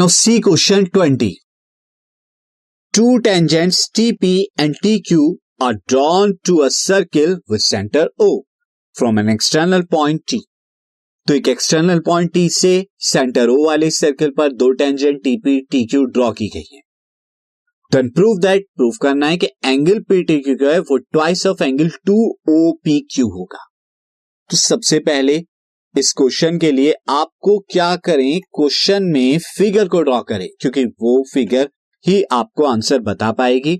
Now see question 20. Two tangents TP and TQ are drawn to a circle with center O from an external point T. तो एक external point T से centre O वाले circle पर दो tangent TP T Q draw की गई है then prove that prove करना है कि एंगल पी टी क्यू है वो twice of angle to O P Q होगा तो सबसे पहले इस क्वेश्चन के लिए आपको क्या करें? क्वेश्चन में फिगर को ड्रॉ करें, क्योंकि वो फिगर ही आपको आंसर बता पाएगी।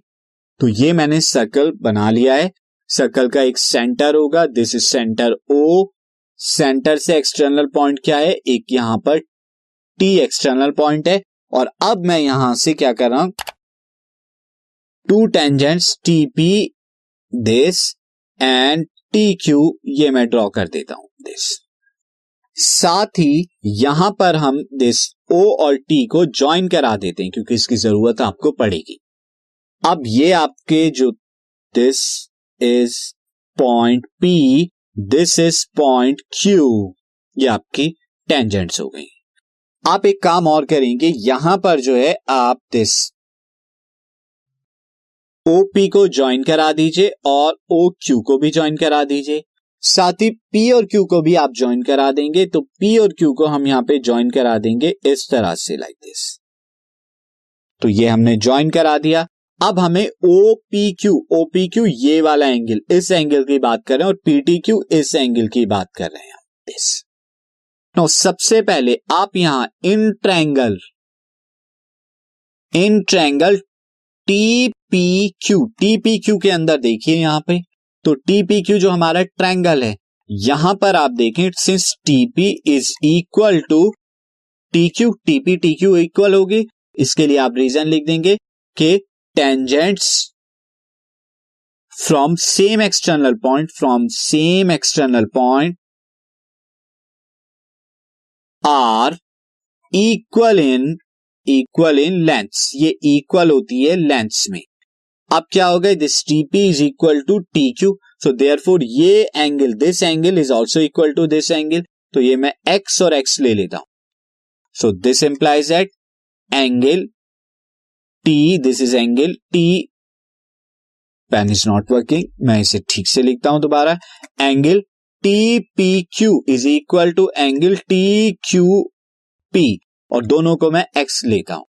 तो ये मैंने सर्कल बना लिया है। सर्कल का एक सेंटर होगा। This is center O center से एक्सटर्नल पॉइंट क्या है? एक यहाँ पर टी एक्सटर्नल पॉइंट है। और अब मैं यहाँ से क्या कर रहा हूँ? Two tangents T P this and T Q ये मैं ड्रॉ कर देता हूँ। दिस साथ ही यहाँ पर हम दिस ओ और टी को ज्वाइन करा देते हैं, क्योंकि इसकी ज़रूरत आपको पड़ेगी। अब ये आपके जो this is point P this is point Q ये आपकी टेंजेंट्स हो गई आप एक काम और करेंगे, यहाँ पर जो है आप दिस ओपी को ज्वाइन करा दीजिए और ओ क्यू को भी ज्वाइन करा दीजिए। साथ ही पी और क्यू को भी आप ज्वाइन करा देंगे तो पी और क्यू को हम यहाँ पे ज्वाइन करा देंगे इस तरह से लाइक दिस तो ये हमने ज्वाइन करा दिया। अब हमें O P Q O P Q ये वाला एंगल इस एंगल की बात कर रहे हैं और पीटी क्यू इस एंगल की बात कर रहे हैं दिस नो सबसे पहले आप यहाँ in triangle in triangle T P Q T P Q के अंदर देखिए यहाँ पे। तो टी पी क्यू जो हमारा ट्रैंगल है, यहाँ पर आप देखें since TP is equal to T Q TP T Q equal होगी। इसके लिए आप रीजन लिख देंगे कि tangents from same external point from same external point are equal in equal in length ये इक्वल होती है लेंथ में। अब क्या हो गया this TP is equal to T Q so there ये angle this angle is also equal to this angle तो ये मैं एक्स और एक्स ले लेता हूँ। So this implies at angle T this is angle T pen is not working मैं इसे ठीक से लिखता हूँ दोबारा। Angle T P Q is equal to angle T Q P और दोनों को मैं एक्स लेता हूँ।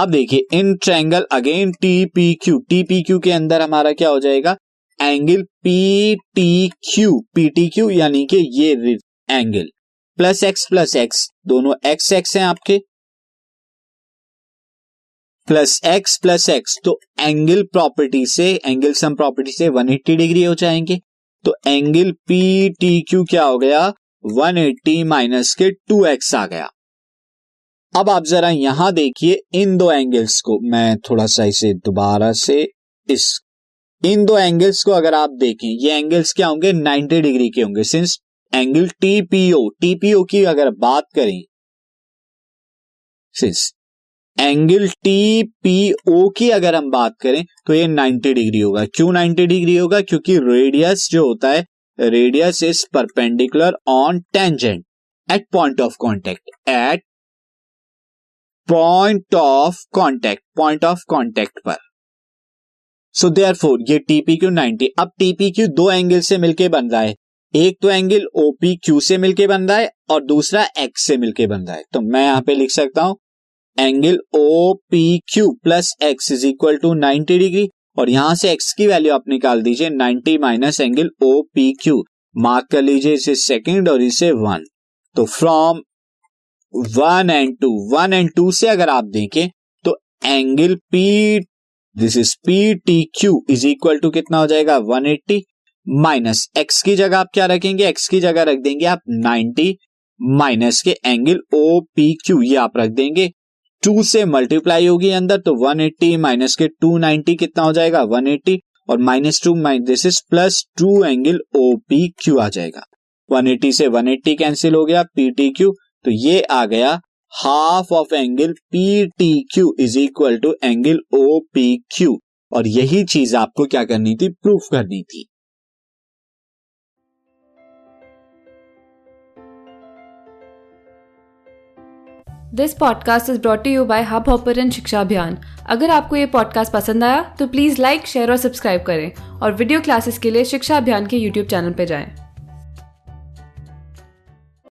अब देखिए in triangle again T P Q T P Q के अंदर हमारा क्या हो जाएगा? Angle P T Q P T Q यानी कि ये angle plus X plus X दोनों एक्स एक्स हैं आपके। प्लस एक्स प्लस एक्स तो एंगल प्रॉपर्टी से एंगल सम प्रॉपर्टी से 180 डिग्री हो जाएँगे। तो एंगल पी टी क्यू क्या हो गया? 180 माइनस के 2x आ गया। अब आप जरा यहाँ देखिए इन दो एंगल्स को। मैं थोड़ा सा इसे दोबारा से इस इन दो एंगल्स को अगर आप देखें, ये एंगल्स क्या होंगे? 90 डिग्री के होंगे। सिंस एंगल टीपीओ टीपीओ की अगर बात करें since angle T P O की अगर हम बात करें तो ये 90 डिग्री होगा। क्यों 90 डिग्री होगा? क्योंकि रेडियस जो होता है radius is perpendicular on tangent at point of contact at point of contact point of contact पर। सो देयर फोर ये टीपी क्यू नाइनटी अब टीपी क्यू दो एंगल से मिलके बन रहा है। एक तो एंगल ओपी क्यू से मिलके बन रहा है और दूसरा एक्स से मिलके बन रहा है। तो मैं यहाँ पे लिख सकता हूँ angle O P Q plus x is equal to ninety degree और यहाँ से एक्स की वैल्यू आप निकाल दीजिए ninety minus angle O P Q mark कर लीजिए इसे सेकेंड और इसे वन तो from one and two, one and two से अगर आप देखें तो angle P this is P T Q is equal to कितना हो जाएगा? 180 माइनस एक्स की जगह आप क्या रखेंगे? एक्स की जगह रख देंगे आप 90 माइनस के एंगल ओ पी क्यू ये आप रख देंगे। टू से मल्टीप्लाई होगी अंदर तो 180 माइनस के 290 कितना हो जाएगा? 180 और minus two minus this is plus two angle O P Q आ जाएगा। 180 से 180 कैंसिल हो गया पी टी क्यू तो ये आ गया half of angle P T Q is equal to angle O P Q और यही चीज़ आपको क्या करनी थी? प्रूफ करनी थी। This podcast is brought you by Hubhopper शिक्षा अभियान अगर आपको ये पॉडकास्ट पसंद आया तो प्लीज़ लाइक शेयर और सब्सक्राइब करें। और वीडियो क्लासेस के लिए शिक्षा अभियान के यूट्यूब चैनल पर जाएँ।